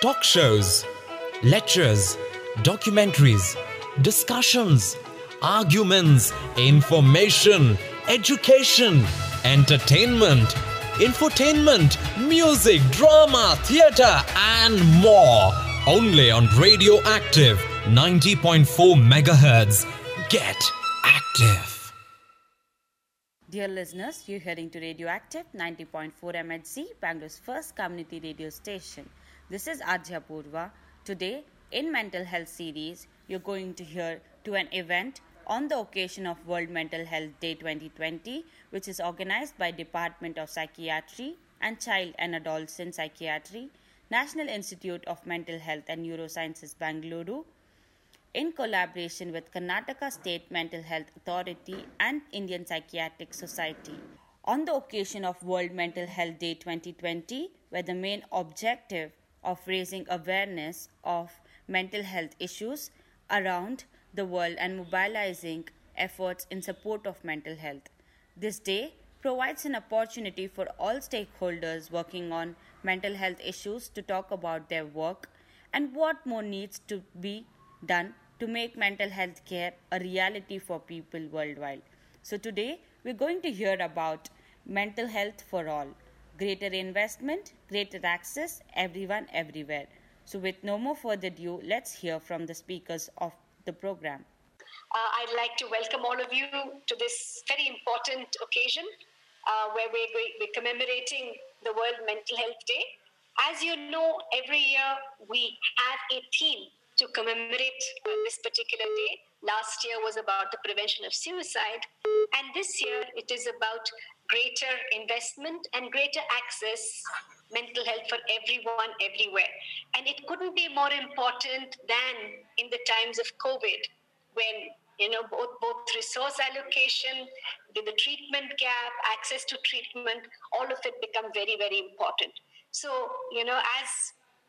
talk shows, lectures, documentaries, discussions, arguments, information, education, entertainment, infotainment, music, drama, theatre, and more. Only on Radioactive 90.4 MHz. Get active. Dear listeners, you're heading to Radioactive 90.4 MHz, Bangalore's first community radio station. This is Adya Purva. Today, in Mental Health series, you're going to hear to an event on the occasion of World Mental Health Day 2020, which is organized by Department of Psychiatry and Child and Adolescent Psychiatry, National Institute of Mental Health and Neurosciences, Bangalore, in collaboration with Karnataka State Mental Health Authority and Indian Psychiatric Society. On the occasion of World Mental Health Day 2020, where the main objective of raising awareness of mental health issues around the world and mobilizing efforts in support of mental health. This day provides an opportunity for all stakeholders working on mental health issues to talk about their work and what more needs to be done to make mental health care a reality for people worldwide. So, today we're going to hear about mental health for all greater investment, greater access, everyone, everywhere. So, with no more further ado, let's hear from the speakers of the program. Uh, I'd like to welcome all of you to this very important occasion uh, where we're, we're commemorating the World Mental Health Day. As you know, every year we have a theme to commemorate uh, this particular day. Last year was about the prevention of suicide, and this year it is about greater investment and greater access mental health for everyone everywhere. And it couldn't be more important than in the times of covid when you know both both resource allocation the, the treatment gap access to treatment all of it become very very important. So you know as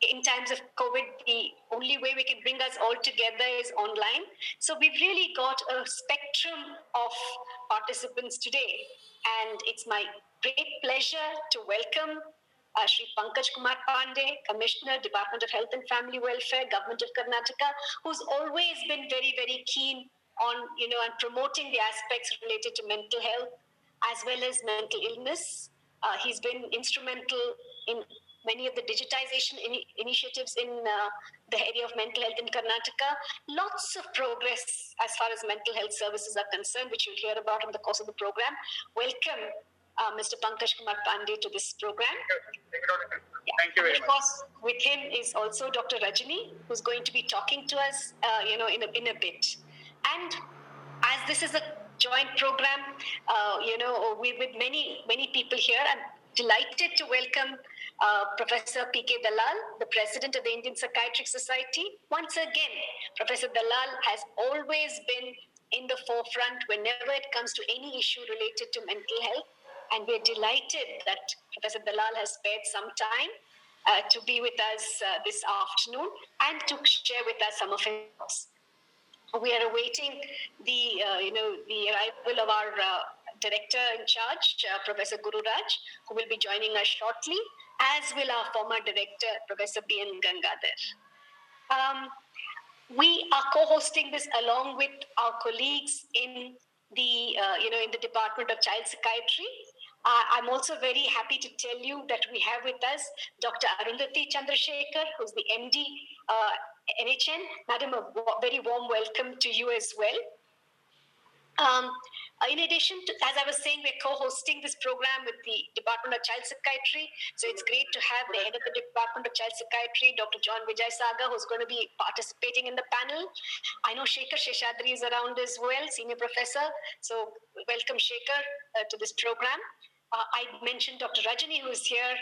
in times of covid the only way we can bring us all together is online so we've really got a spectrum of participants today and it's my great pleasure to welcome uh, Sri Pankaj Kumar Pandey, Commissioner, Department of Health and Family Welfare, Government of Karnataka, who's always been very, very keen on, you know, and promoting the aspects related to mental health as well as mental illness. Uh, he's been instrumental in many of the digitization in- initiatives in uh, the area of mental health in Karnataka. Lots of progress as far as mental health services are concerned, which you'll hear about in the course of the program. Welcome, uh, Mr. Pankaj Kumar Pandey, to this program. Yeah. Thank you very and of course, with him is also Dr. Rajani, who's going to be talking to us, uh, you know, in a, in a bit. And as this is a joint program, uh, you know, we, with many, many people here, I'm delighted to welcome uh, Professor P.K. Dalal, the president of the Indian Psychiatric Society. Once again, Professor Dalal has always been in the forefront whenever it comes to any issue related to mental health. And we're delighted that Professor Dalal has spared some time uh, to be with us uh, this afternoon and to share with us some of his thoughts. We are awaiting the, uh, you know, the arrival of our uh, director in charge, uh, Professor Gururaj, who will be joining us shortly, as will our former director, Professor B.N. Gangadhar. Um, we are co-hosting this along with our colleagues in the, uh, you know, in the Department of Child Psychiatry. Uh, I'm also very happy to tell you that we have with us Dr. Arundhati Chandrasekhar, who's the MD, uh, NHM. Madam, a very warm welcome to you as well. Um, in addition to, as I was saying, we're co-hosting this program with the Department of Child Psychiatry. So it's great to have the head of the Department of Child Psychiatry, Dr. John Vijay Sagar, who's going to be participating in the panel. I know Shekhar Seshadri is around as well, senior professor. So welcome Shekhar uh, to this program. Uh, I mentioned Dr. Rajani, who is here.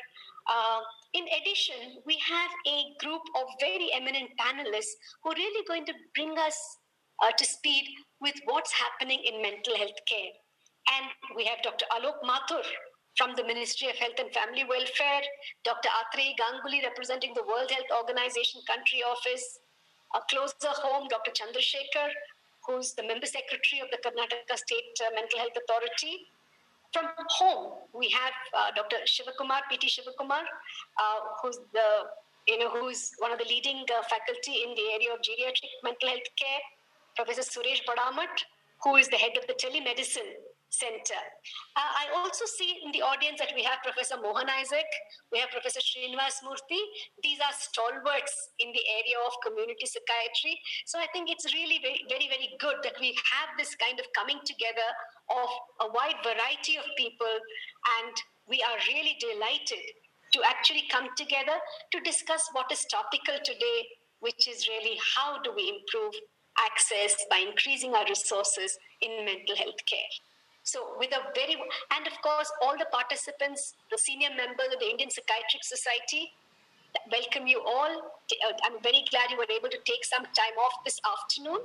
Uh, in addition, we have a group of very eminent panelists who are really going to bring us uh, to speed with what's happening in mental health care. And we have Dr. Alok Mathur from the Ministry of Health and Family Welfare, Dr. Atreyi Ganguly representing the World Health Organization country office, a closer home, Dr. Chandrasekhar, who's the member secretary of the Karnataka State uh, Mental Health Authority. From home, we have uh, Dr. Shivakumar, PT Shivakumar, uh, who's the you know, who's one of the leading uh, faculty in the area of geriatric mental health care, Professor Suresh Bada Math, who is the head of the telemedicine center. Uh, I also see in the audience that we have Professor Mohan Isaac, we have Professor Srinivas Murthy. These are stalwarts in the area of community psychiatry. So I think it's really very, very, very good that we have this kind of coming together of a wide variety of people, and we are really delighted to actually come together to discuss what is topical today, which is really how do we improve access by increasing our resources in mental health care. So, with a very, and of course, all the participants, the senior members of the Indian Psychiatric Society, welcome you all. I'm very glad you were able to take some time off this afternoon.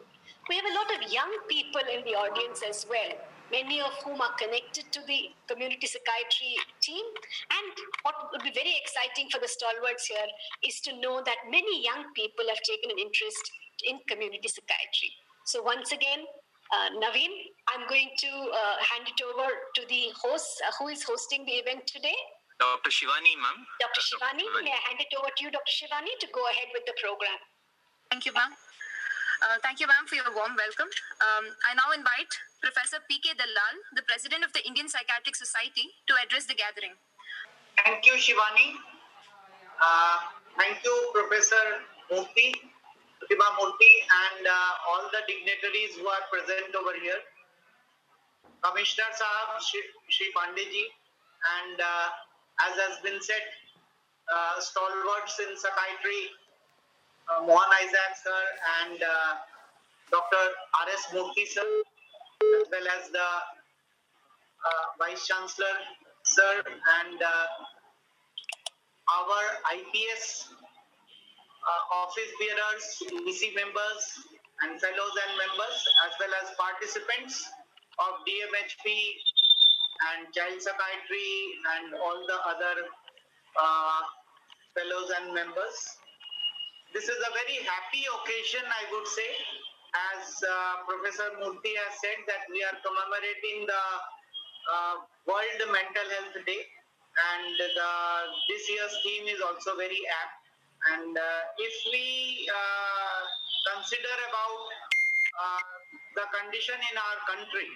We have a lot of young people in the audience as well, many of whom are connected to the community psychiatry team. And what would be very exciting for the stalwarts here is to know that many young people have taken an interest in community psychiatry. So, once again, uh, Naveen, I'm going to uh, hand it over to the host uh, who is hosting the event today. Dr. Shivani, ma'am. Dr. Shivani, may I hand it over to you, Dr. Shivani, to go ahead with the program. Thank you, ma'am. Uh, thank you, ma'am, for your warm welcome. Um, I now invite Professor P.K. Dalal, the President of the Indian Psychiatric Society, to address the gathering. Thank you, Shivani. Uh, thank you, Professor Murthy Pratibha Murthy and uh, all the dignitaries who are present over here. Commissioner Sahab, Shri, Pandeji, and uh, as has been said, uh, stalwarts in psychiatry, uh, Mohan Isaac sir and uh, Dr. R.S. Murthy sir, as well as the uh, Vice Chancellor sir and uh, our IPS uh, office bearers, EC members, and fellows and members, as well as participants of DMHP and child psychiatry and all the other uh, fellows and members. This is a very happy occasion, I would say, as uh, Professor Murthy has said that we are commemorating the uh, World Mental Health Day, and the, this year's theme is also very apt and uh, if we uh, consider about uh, the condition in our country,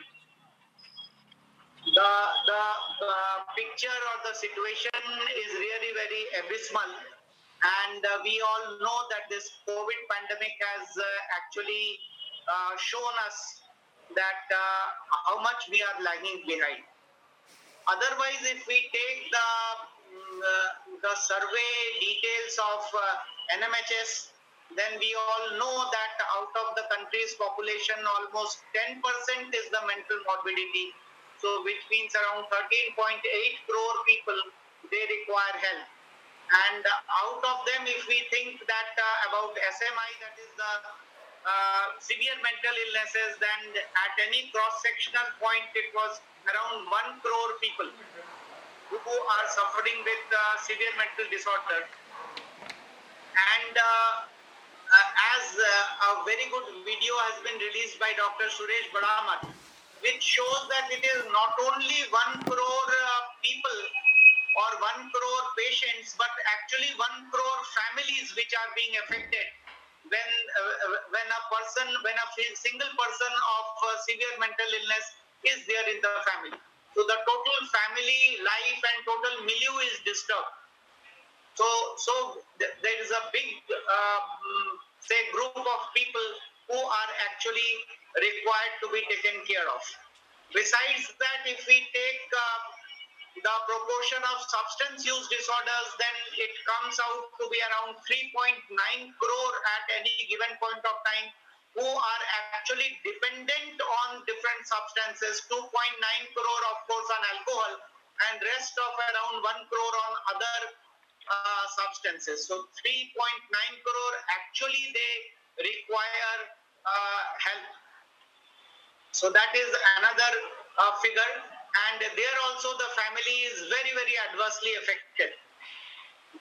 the the uh, picture or the situation is really very abysmal. And uh, we all know that this covid pandemic has uh, actually shown us that how much we are lagging behind. Otherwise if we take the the survey details of uh, NMHS, then we all know that out of the country's population, almost 10% is the mental morbidity. So, which means around 13.8 crore people they require help. And out of them, if we think that uh, about SMI, that is the uh, severe mental illnesses, then at any cross-sectional point, it was around 1 crore people who are suffering with uh, severe mental disorder. And uh, uh, as uh, a very good video has been released by Dr. Suresh Bada Math, which shows that it is not only 1 crore uh, people or 1 crore patients, but actually 1 crore families which are being affected when uh, when a person when a single person of severe mental illness is there in the family so the total family life and total milieu is disturbed. So, so th- there is a big, uh, say, group of people who are actually required to be taken care of. Besides that, if we take uh, the proportion of substance use disorders, then it comes out to be around 3.9 crore at any given point of time who are actually dependent on different substances 2.9 crore of course on alcohol and rest of around 1 crore on other uh, substances. So 3.9 crore actually they require uh, help. So that is another uh, figure. And there also the family is very very adversely affected.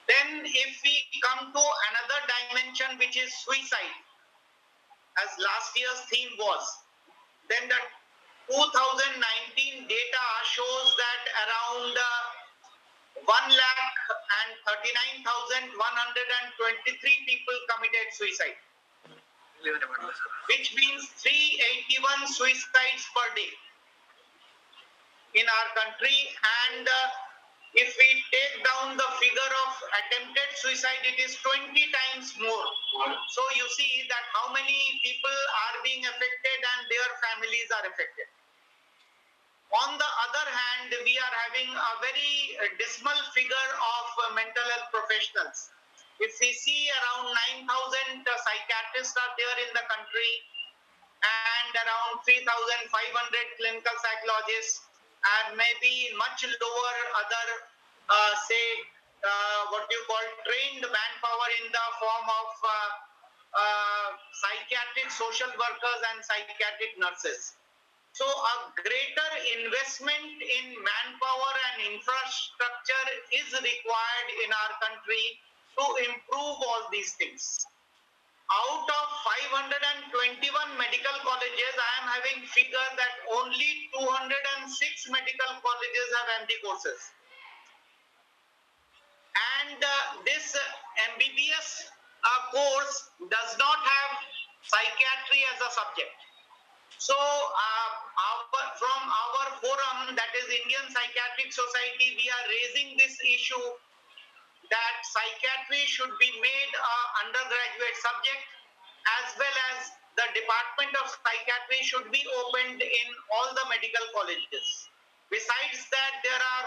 Then if we come to another dimension which is suicide as last year's theme was. Then the 2019 data shows that around uh, 1 lakh and 39,123 people committed suicide, which means 381 suicides per day in our country. And uh, if we take down the figure of attempted suicide, it is 20 times more. So you see that how many people are being affected and their families are affected. On the other hand, we are having a very uh, dismal figure of uh, mental health professionals. If we see around 9,000 uh, psychiatrists are there in the country and around 3,500 clinical psychologists and maybe much lower other, uh, say, uh, what you call trained manpower in the form of uh, psychiatric social workers and psychiatric nurses. So a greater investment in manpower and infrastructure is required in our country to improve all these things. Out of 521 medical colleges, I am having figure that only 206 medical colleges have MD courses. And uh, this uh, MBBS uh, course does not have psychiatry as a subject. So, uh, our, from our forum, that is Indian Psychiatric Society, we are raising this issue that psychiatry should be made a undergraduate subject as well as the Department of Psychiatry should be opened in all the medical colleges. Besides that, there are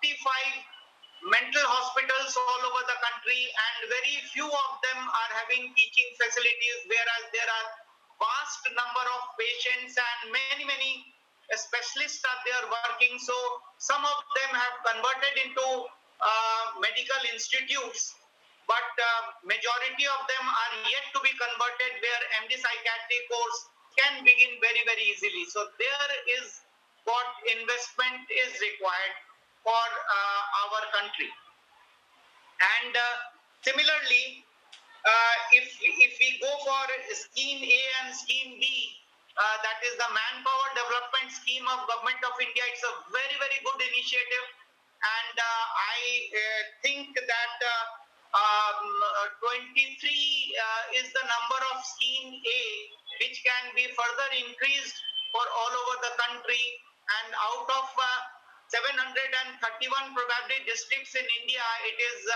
45 mental hospitals all over the country and very few of them are having teaching facilities whereas there are vast number of patients and many, many specialists are there working. So some of them have converted into medical institutes, but uh, majority of them are yet to be converted where MD psychiatry course can begin very, very easily. So there is what investment is required for uh, our country. And uh, similarly, uh, if if we go for scheme A and scheme B, uh, that is the manpower development scheme of government of India. It's a very very good initiative, and uh, I uh, think that um, 23 is the number of scheme A, which can be further increased for all over the country. And out of 731 probably districts in India, it is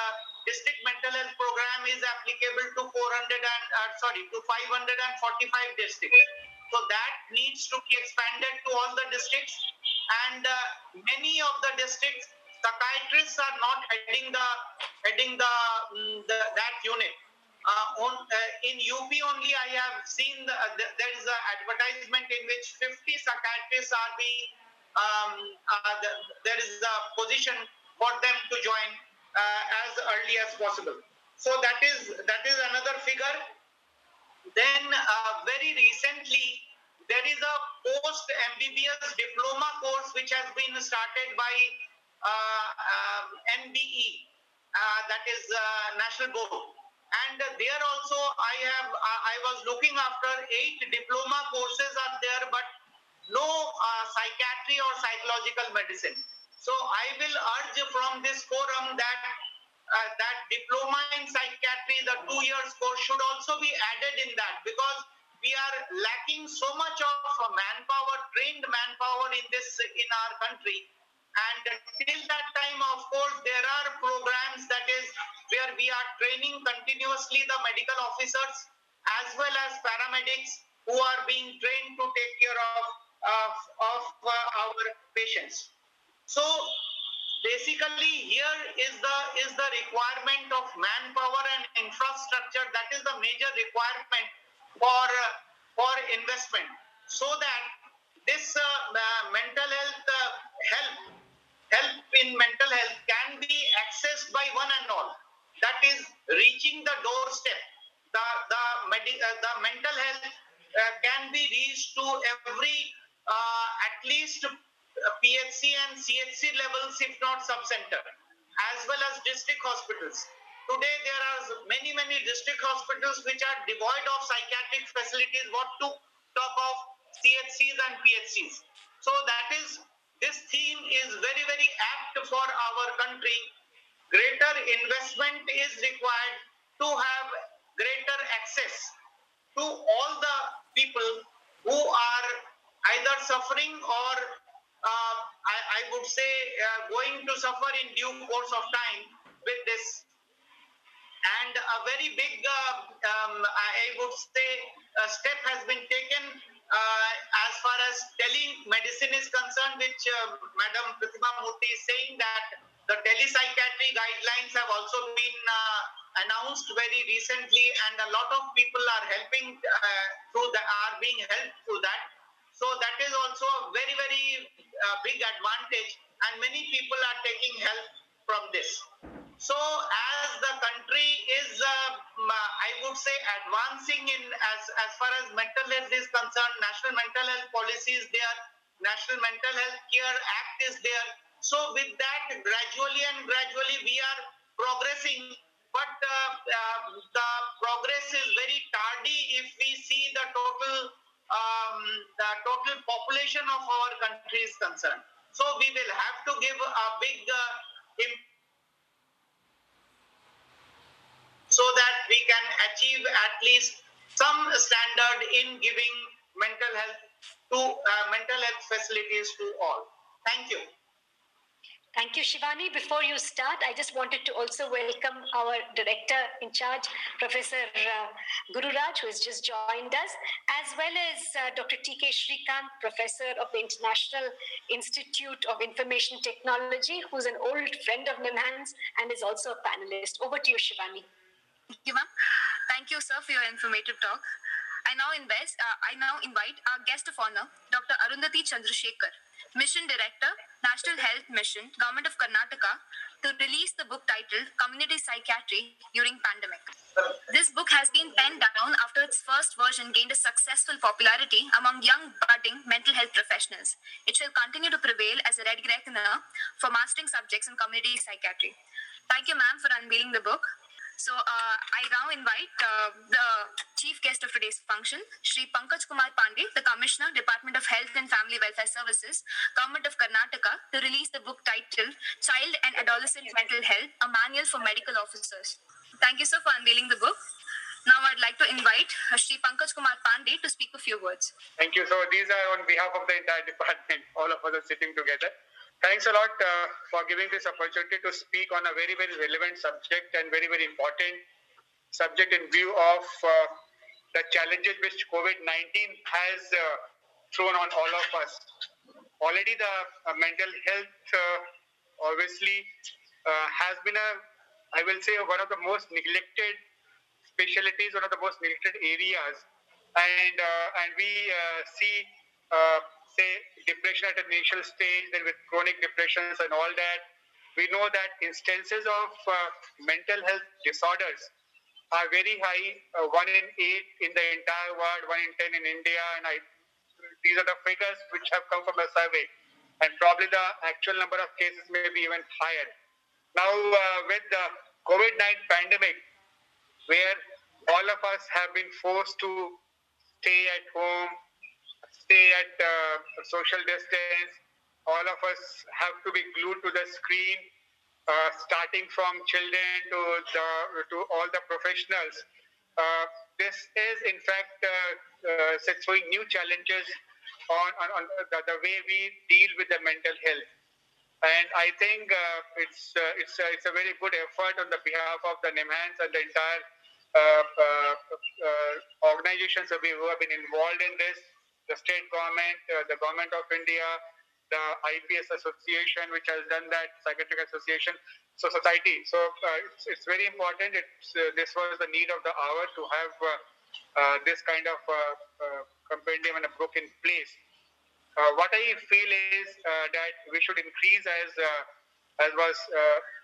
district mental health program is applicable to 400 and uh, sorry to 545 districts so that needs to be expanded to all the districts and uh, many of the districts psychiatrists are not heading the heading the, um, the that unit uh, on, uh, in UP only I have seen the, the, there is an advertisement in which 50 psychiatrists are being um, uh, the, there is a position for them to join uh, as early as possible. So that is that is another figure. Then uh, very recently there is a post MBBS diploma course which has been started by uh, um, NBE, uh, that is uh, National Board. And there also I have I was looking after eight diploma courses are there, but no uh, psychiatry or psychological medicine. So I will urge from this forum that uh, that diploma in psychiatry, the two years course should also be added in that because we are lacking so much of manpower, trained manpower in this in our country. And till that time, of course, there are programs that is where we are training continuously the medical officers as well as paramedics who are being trained to take care of of, of uh, our patients. So basically here is the is the requirement of manpower and infrastructure that is the major requirement for uh, for investment so that this uh, uh, mental health uh, help help in mental health can be accessed by one and all that is reaching the doorstep the the, medi- uh, the mental health uh, can be reached to every at least PHC and CHC levels, if not sub-center, as well as district hospitals. Today, there are many, many district hospitals which are devoid of psychiatric facilities, what to talk of CHCs and PHCs. So that is, this theme is very, very apt for our country greater investment is required to have greater access to all the people who are either suffering or uh, I, I, would say uh, going to suffer in due course of time with this. And a very big, uh, um, I would say, step has been taken uh, as far as telemedicine is concerned, which uh, Madam Pratibha Murthy is saying that the telepsychiatry guidelines have also been uh, announced very recently, and a lot of people are helping uh, through that, are being helped through that. So that is also a very, very uh, big advantage, and many people are taking help from this. So as the country is, uh, I would say, advancing in as as far as mental health is concerned, national mental health policy is there, national mental health care act is there so with that, gradually and gradually we are progressing, but uh, uh, the progress is very tardy if we see the total um, the total population of our country is concerned. So we will have to give a big uh, so that we can achieve at least some standard in giving mental health to uh, mental health facilities to all. Thank you. Thank you, Shivani. Before you start, I just wanted to also welcome our director in charge, Professor uh, Gururaj, who has just joined us, as well as uh, Dr. T.K. Srikanth, Professor of the International Institute of Information Technology, who's an old friend of NIMHANS and is also a panelist. Over to you, Shivani. Thank you, ma'am. Thank you, sir, for your informative talk. I now invite, uh, I now invite our guest of honor, Dr. Arundhati Chandrasekhar, Mission Director, National Health Mission, Government of Karnataka, to release the book titled Community Psychiatry During Pandemic. This book has been penned down after its first version gained a successful popularity among young budding mental health professionals. It shall continue to prevail as a red reckoner for mastering subjects in community psychiatry. Thank you, ma'am, for unveiling the book. So uh, I now invite uh, the chief guest of today's function, Sri Pankaj Kumar Pandey, the Commissioner, Department of Health and Family Welfare Services, Government of Karnataka, to release the book titled Child and Adolescent Mental Health, a Manual for Medical Officers. Thank you, sir, for unveiling the book. Now I'd like to invite Sri Pankaj Kumar Pandey to speak a few words. Thank you. So these are on behalf of the entire department. All of us are sitting together. Thanks a lot uh, for giving this opportunity to speak on a very, very relevant subject and very, very important subject in view of uh, the challenges which COVID 19 has uh, thrown on all of us. Already, the uh, mental health uh, obviously uh, has been a, I will say, one of the most neglected specialties, one of the most neglected areas. And, and we see say depression at an initial stage, then with chronic depressions and all that. We know that instances of uh, mental health disorders are very high, uh, one in eight in the entire world, one in ten in India, and I, these are the figures which have come from the survey, and probably the actual number of cases may be even higher. Now, uh, with the COVID-19 pandemic, where all of us have been forced to stay at home, stay at uh, social distance. All of us have to be glued to the screen, uh, starting from children to the, to all the professionals. Uh, this is, in fact, uh, uh, throwing new challenges on, on, on the, the, way we deal with the mental health. And I think uh, it's uh, it's uh, it's a very good effort on the behalf of the NIMHANS and the entire organizations who have been involved in this the state government, uh, the government of India, the IPS Association, which has done that, Psychiatric Association, so society. So uh, it's, it's very important. It's, uh, this was the need of the hour to have uh, uh, this kind of uh, compendium and a book in place. what I feel is that we should increase, as as was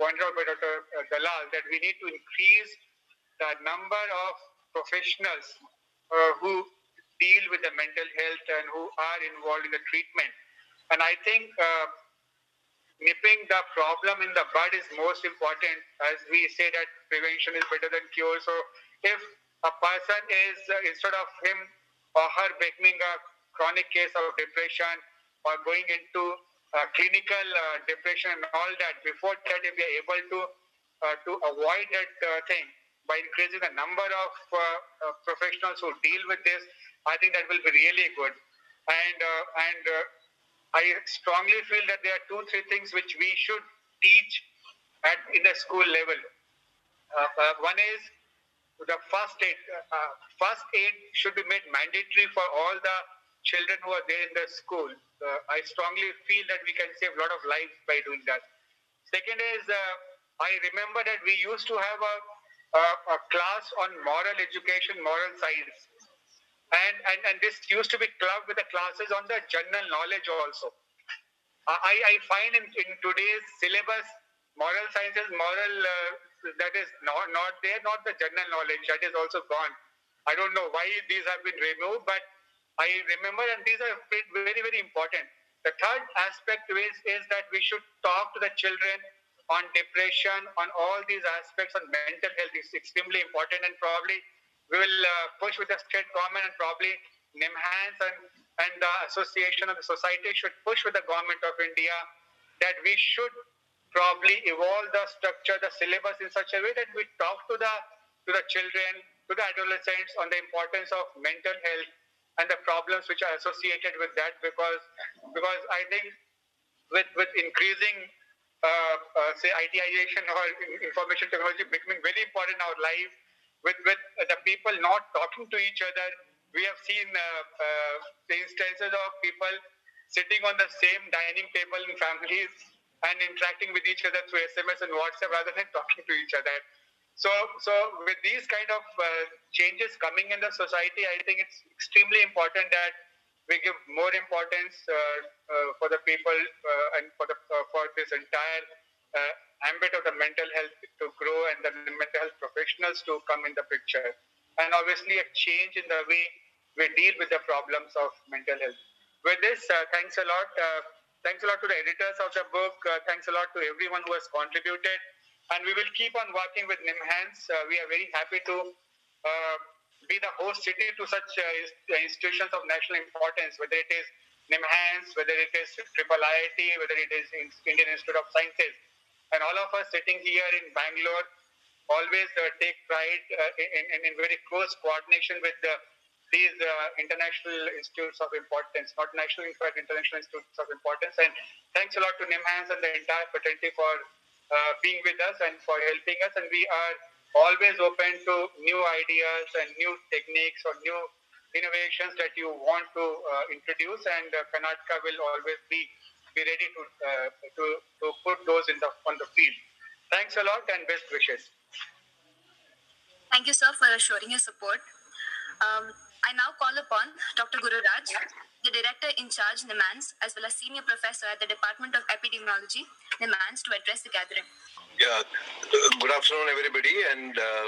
pointed out by Dr. Dalal, that we need to increase the number of professionals who deal with the mental health and who are involved in the treatment. And I think uh, nipping the problem in the bud is most important, as we say that prevention is better than cure. So if a person is, uh, instead of him or her becoming a chronic case of depression or going into uh, clinical depression and all that, before that, if we are able to uh, to avoid that uh, thing by increasing the number of uh, uh, professionals who deal with this, I think that will be really good. And uh, and uh, I strongly feel that there are two, three things which we should teach at in the school level. Uh, uh, one is the first aid. First aid should be made mandatory for all the children who are there in the school. I strongly feel that we can save a lot of lives by doing that. Second is, I remember that we used to have a, a, a class on moral education, moral science. And, and, and this used to be clubbed with the classes on the general knowledge also. I, I find in, in today's syllabus, moral sciences, moral, uh, that is not, not there, not the general knowledge, that is also gone. I don't know why these have been removed, but I remember, and these are very, very important. The third aspect is, is that we should talk to the children on depression, on all these aspects on mental health is extremely important, and probably we will uh, push with the state government and probably NIMHANS and, and the association of the society should push with the government of India that we should probably evolve the structure, the syllabus in such a way that we talk to the to the children, to the adolescents on the importance of mental health and the problems which are associated with that because because I think with with increasing say ITization or information technology becoming very important in our life with with the people not talking to each other we have seen uh, uh, the instances of people sitting on the same dining table in families and interacting with each other through SMS and WhatsApp rather than talking to each other. So, so with these kind of uh, changes coming in the society, I think it's extremely important that we give more importance uh, uh, for the people uh, and for the for this entire ambit of the mental health to grow and the mental health professionals to come in the picture, and obviously a change in the way we deal with the problems of mental health. With this, thanks a lot. thanks a lot to the editors of the book. thanks a lot to everyone who has contributed and we will keep on working with NIMHANS. Uh, we are very happy to uh, be the host city to such uh, institutions of national importance, whether it is NIMHANS, whether it is Triple IIT, whether it is Indian Institute of Sciences. And all of us sitting here in Bangalore always uh, take pride uh, in, in, in, very close coordination with the, these uh, international institutes of importance, not national, but international institutes of importance. And thanks a lot to NIMHANS and the entire fraternity for uh, being with us and for helping us. And we are always open to new ideas and new techniques or new innovations that you want to uh, introduce. And uh, Karnataka will always be be ready to, uh, to to put those in the on the field. Thanks a lot and best wishes. Thank you, sir, for assuring your support. Um, I now call upon Dr. Gururaj, the director in charge, NIMHANS, as well as senior professor at the Department of Epidemiology, NIMHANS, to address the gathering. Yeah, good afternoon, everybody, and uh,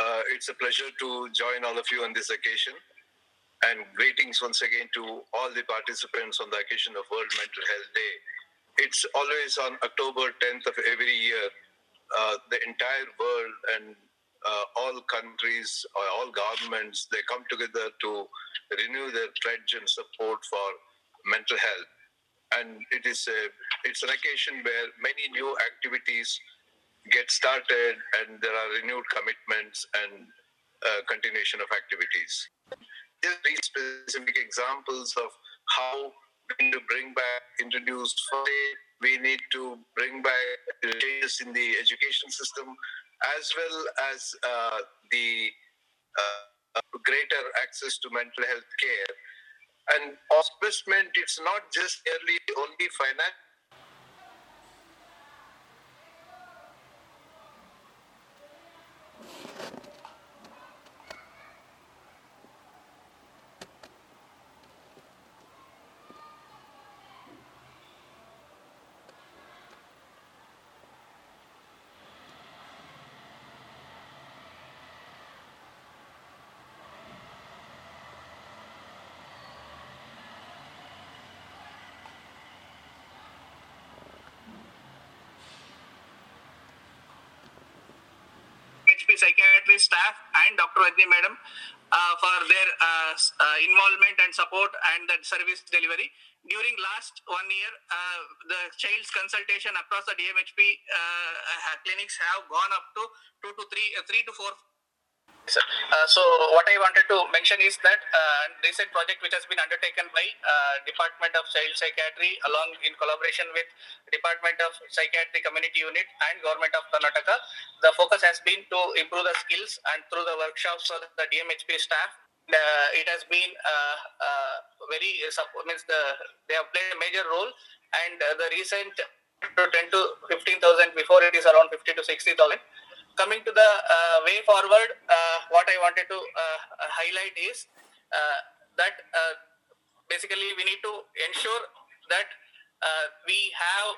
uh, it's a pleasure to join all of you on this occasion. And greetings once again to all the participants on the occasion of World Mental Health Day. It's always on October 10th of every year. Uh, the entire world and all countries or all governments they come together to renew their pledge and support for mental health. And it is a it's an occasion where many new activities get started and there are renewed commitments and uh, continuation of activities. Just three specific examples of how we need to bring back introduce we need to bring back changes in the education system as well as uh, the uh, greater access to mental health care. And hospicement, it's not just merely only financial. HP psychiatry staff and Dr. Rajni madam uh, for their uh, uh, involvement and support and the service delivery. During last one year, uh, the child's consultation across the DMHP uh, clinics have gone up to two to three, uh, three to four uh, so what I wanted to mention is that uh, recent project which has been undertaken by uh, Department of Child Psychiatry along in collaboration with Department of Psychiatry Community Unit and Government of Karnataka. The focus has been to improve the skills and through the workshops of the DMHP staff. Uh, it has been uh, uh, very means the they have played a major role and the recent to 10 to 15,000 before it is around 50 to 60,000 coming to the uh, way forward, uh, what I wanted to uh, highlight is that basically we need to ensure that we have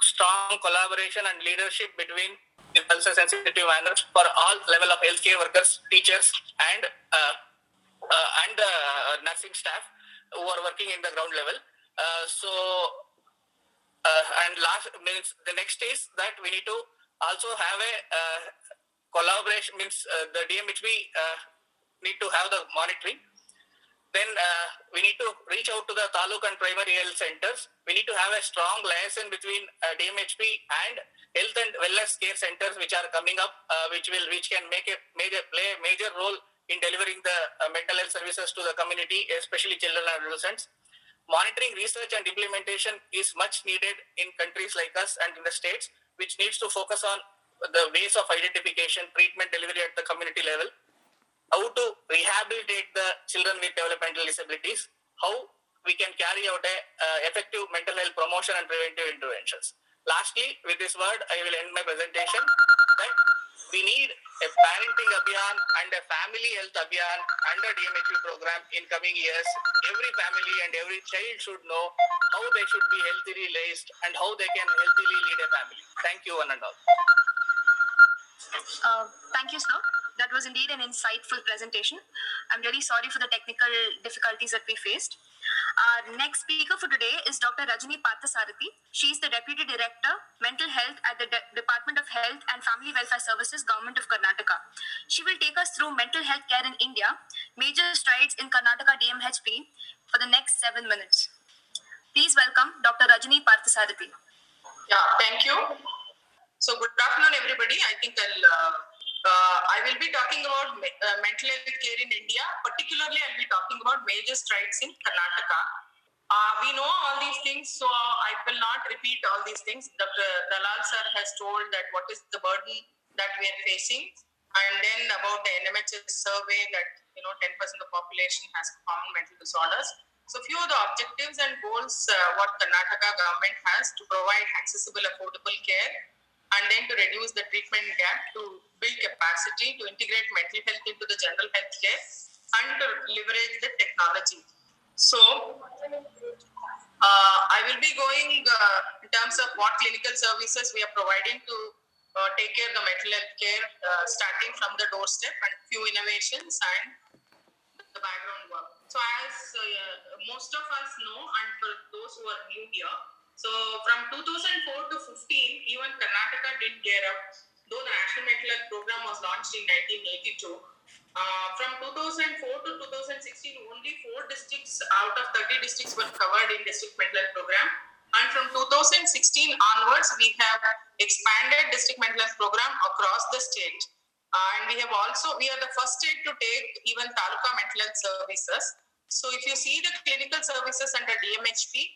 strong collaboration and leadership between in pulse sensitive manner for all level of healthcare workers, teachers, and uh, uh, and uh, nursing staff who are working in the ground level. so, and last means the next is that we need to also have a uh, collaboration means uh, the DMHP uh, need to have the monitoring. Then uh, we need to reach out to the taluk and primary health centers. We need to have a strong liaison between uh, DMHP and health and wellness care centers, which are coming up, uh, which will which can make a major play a major role in delivering the mental health services to the community, especially children and adolescents. Monitoring, research, and implementation is much needed in countries like us and in the states which needs to focus on the ways of identification, treatment, delivery at the community level, how to rehabilitate the children with developmental disabilities, how we can carry out a uh, effective mental health promotion and preventive interventions. Lastly, with this word, I will end my presentation that we need a parenting abhiyan and a family health abhiyan under DMHP program in coming years. Every family and every child should know how they should be healthily raised and how they can healthily lead a family. Thank you, one and all. Uh, thank you, sir. That was indeed an insightful presentation. I'm really sorry for the technical difficulties that we faced. Our next speaker for today is Dr. Rajani Parthasarathy. She is the Deputy Director, Mental Health at the De- Department of Health and Family Welfare Services, Government of Karnataka. She will take us through mental health care in India, major strides in Karnataka DMHP for the next seven minutes. Please welcome Dr. Rajani Parthasarathy. Yeah, thank you. So, good afternoon, everybody. I think I'll uh, uh, I will be talking about uh, mental health care in India. Particularly, I'll be talking about major strides in Karnataka. Uh, we know all these things, so I will not repeat all these things. Dr. Dalal sir has told that what is the burden that we are facing, and then about the NMHS survey that you know 10% of the population has common mental disorders. So, few of the objectives and goals uh, what Karnataka government has to provide accessible, affordable care and then to reduce the treatment gap, to build capacity, to integrate mental health into the general health care, and to leverage the technology. So, uh, I will be going uh, in terms of what clinical services we are providing to uh, take care of the mental health care, uh, starting from the doorstep and few innovations and the background work. So, as uh, most of us know, and for those who are new here, so from 2004 to 15, even Karnataka didn't gear up, though the National Mental Health Program was launched in 1982. Uh, from 2004 to 2016, only four districts out of 30 districts were covered in district mental health program. And from 2016 onwards, we have expanded district mental health program across the state. And we have also, we are the first state to take even taluka mental health services. So if you see the clinical services under DMHP,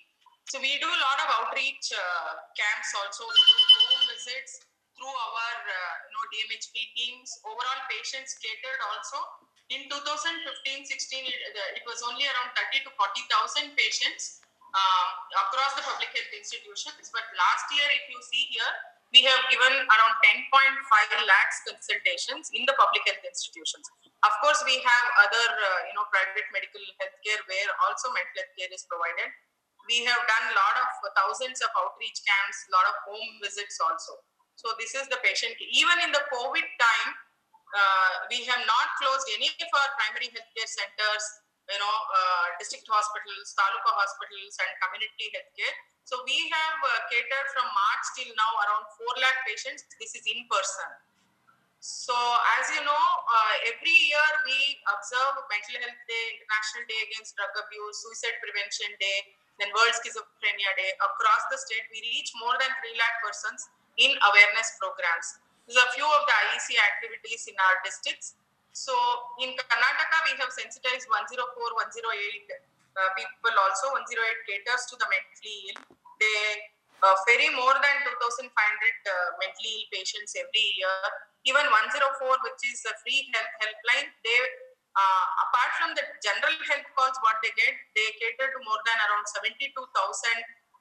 so we do a lot of outreach uh, camps also. We do home visits through our uh, you know DMHP teams. Overall patients catered also. In 2015-16, it, it, was only around 30 to 40,000 patients uh, across the public health institutions. But last year, if you see here, we have given around 10.5 lakhs consultations in the public health institutions. Of course, we have other, uh, you know, private medical healthcare where also mental health care is provided we have done a lot of thousands of outreach camps, a lot of home visits also. So this is the patient. Even in the COVID time, uh, we have not closed any of our primary healthcare centers, you know, uh, district hospitals, taluka hospitals, and community healthcare. So we have uh, catered from March till now around 4 lakh patients. This is in person. So, as you know, uh, every year we observe Mental Health Day, International Day Against Drug Abuse, Suicide Prevention Day, then World Schizophrenia Day. Across the state, we reach more than 3 lakh persons in awareness programs. These are a few of the IEC activities in our districts. So, in Karnataka, we have sensitized 104, 108 uh, people also. 108 caters to the mentally ill. They uh, ferry more than 2,500 uh, mentally ill patients every year. Even 104, which is a free health helpline, they uh, apart from the general health calls, what they get, they cater to more than around 72,000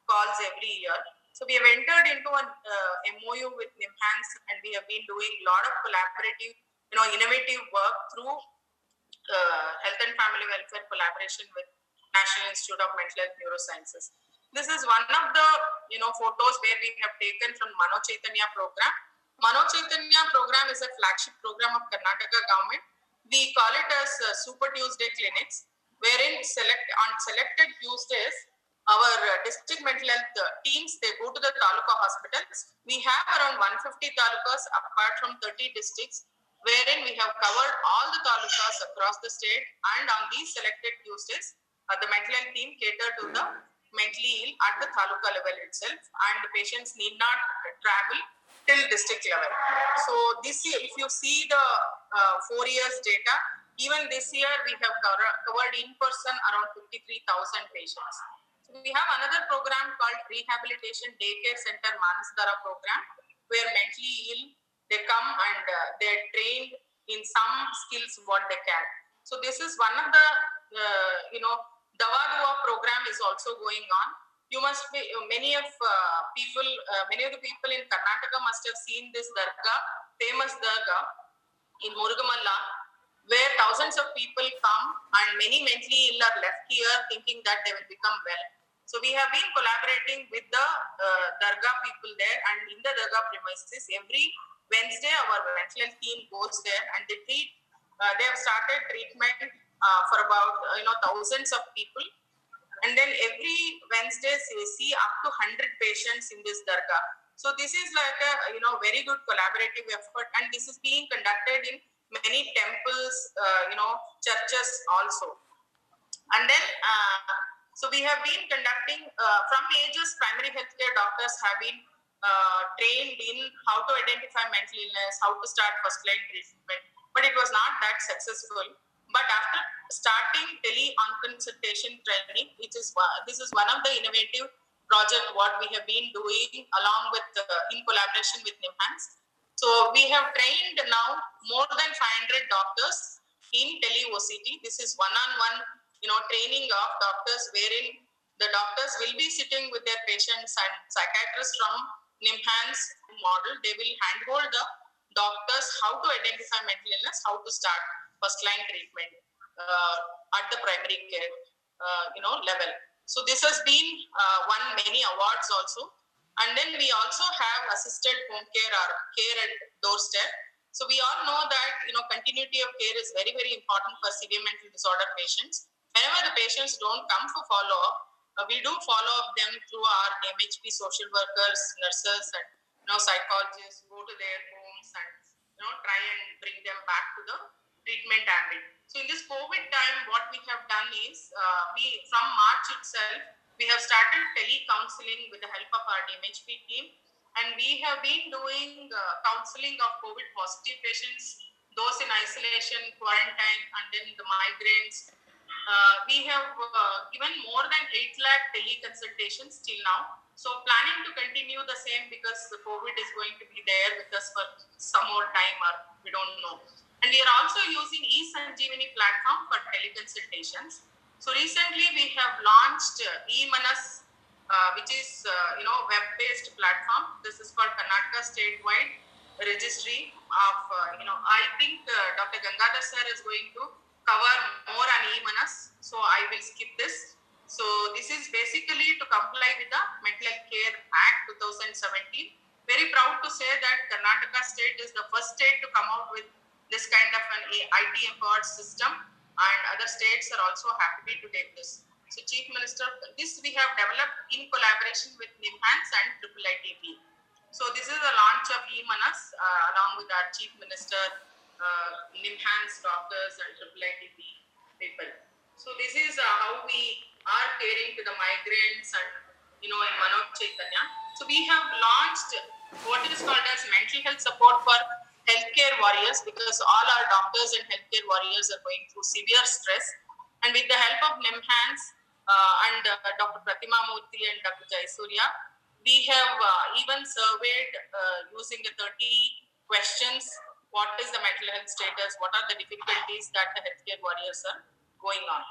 calls every year. So we have entered into an uh, MOU with NIMHANS and we have been doing a lot of collaborative, you know, innovative work through uh, health and family welfare collaboration with National Institute of Mental Health Neurosciences. This is one of the you know photos where we have taken from Mano Chaitanya program. Mano Chaitanya program is a flagship program of Karnataka government. We call it as uh, Super Tuesday clinics, wherein select on selected Tuesdays, our uh, district mental health uh, teams they go to the taluka hospitals. We have around 150 talukas apart from 30 districts, wherein we have covered all the talukas across the state. And on these selected Tuesdays, uh, the mental health team cater to the mentally ill at the taluka level itself, and the patients need not travel till district level. So this year, if you see the uh, four years data, even this year we have covered in person around 53,000 patients. So we have another program called Rehabilitation Daycare Center Manasdara program, where mentally ill they come and uh, they're trained in some skills what they can. So this is one of the uh, you know Dawa Dua program is also going on. You must be, many of uh, people, uh, many of the people in Karnataka must have seen this dargah, famous dargah in Murugamalla, where thousands of people come and many mentally ill are left here thinking that they will become well. So we have been collaborating with the uh, dargah people there and in the dargah premises every Wednesday our mental team goes there and they treat, uh, they have started treatment uh, for about uh, you know thousands of people and then every Wednesday, we see up to 100 patients in this dargah. So this is like a you know very good collaborative effort. And this is being conducted in many temples uh, you know churches also. And then uh, so we have been conducting uh, from ages primary healthcare doctors have been uh, trained in how to identify mental illness how to start first line treatment. But it was not that successful but after starting tele on consultation training, which is this is one of the innovative project what we have been doing along with uh, in collaboration with NIMHANS. So we have trained now more than 500 doctors in tele OCT. This is one-on-one, you know, training of doctors wherein the doctors will be sitting with their patients and psychiatrists from NIMHANS model. They will handhold the doctors how to identify mental illness, how to start first line treatment uh, at the primary care uh, you know level. So this has been uh, won many awards also. And then we also have assisted home care or care at doorstep. So we all know that you know continuity of care is very very important for severe mental disorder patients. Whenever the patients don't come for follow up uh, we do follow up them through our DMHP social workers nurses and you know psychologists go to their homes and you know try and bring them back to the treatment ambit. So in this COVID time, what we have done is uh, we from March itself we have started tele-counseling with the help of our DMHP team, and we have been doing uh, counseling of COVID positive patients, those in isolation, quarantine, and then the migrants. Uh, we have uh, given more than 8 lakh tele-consultations till now. So planning to continue the same because the COVID is going to be there with us for some more time or we don't know. And we are also using eSanjeevani platform for teleconsultations. So recently we have launched uh, eManas, uh, which is uh, you know web-based platform. This is called Karnataka statewide registry of uh, you know. I think uh, Dr. Gangadhar sir is going to cover more on eManas, so I will skip this. So this is basically to comply with the Mental Care Act 2017. Very proud to say that Karnataka state is the first state to come out with this kind of an IT empowered system and other states are also happy to take this. So Chief Minister, this we have developed in collaboration with NIMHANS and IIITB. So this is the launch of e-Manas uh, along with our chief minister, uh, NIMHANS doctors and IIITB people. So this is uh, how we are caring to the migrants and you know in Mano Chaitanya. So we have launched what is called as mental health support for healthcare warriors because all our doctors and healthcare warriors are going through severe stress. And with the help of NIMHANS uh, and uh, Dr. Pratima Murthy and Dr. Jaisoorya, we have uh, even surveyed uh, using the 30 questions what is the mental health status, what are the difficulties that the healthcare warriors are going on.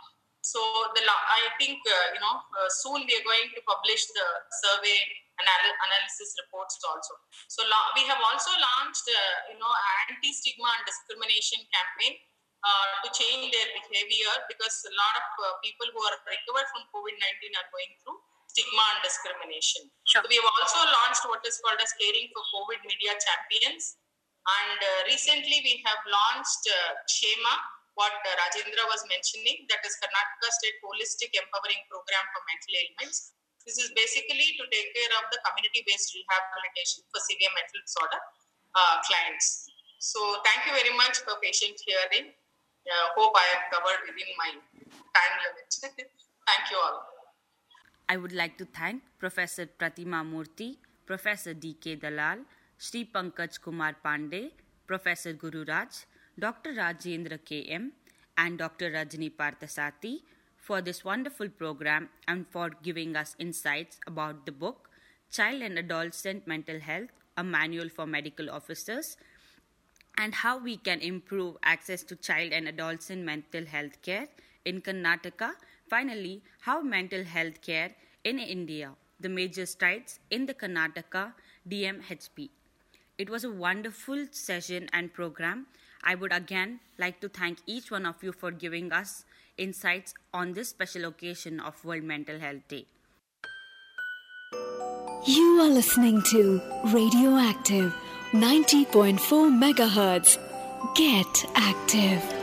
So the I think uh, you know uh, soon we are going to publish the survey anal- analysis reports also. So we have also launched uh, you know anti stigma and discrimination campaign uh, to change their behavior because a lot of uh, people who are recovered from COVID nineteen are going through stigma and discrimination. Sure. So we have also launched what is called as caring for COVID media champions. And uh, recently we have launched Shema, what uh, Rajendra was mentioning, that is Karnataka State Holistic Empowering Program for Mental Ailments. This is basically to take care of the community-based rehabilitation for severe mental disorder uh, clients. So thank you very much for patient hearing. Uh, hope I have covered within my time limit. thank you all. I would like to thank Professor Pratima Murthy, Professor D.K. Dalal, Sri Pankaj Kumar Pandey, Professor Gururaj, Dr. Rajendra K.M. and Dr. Rajni Parthasarathy for this wonderful program and for giving us insights about the book Child and Adolescent Mental Health, a manual for medical officers, and how we can improve access to child and adolescent mental health care in Karnataka. Finally, how mental health care in India, the major strides in the Karnataka DMHP. It was a wonderful session and program I would again like to thank each one of you for giving us insights on this special occasion of World Mental Health Day. You are listening to Radioactive 90.4 megahertz. Get active.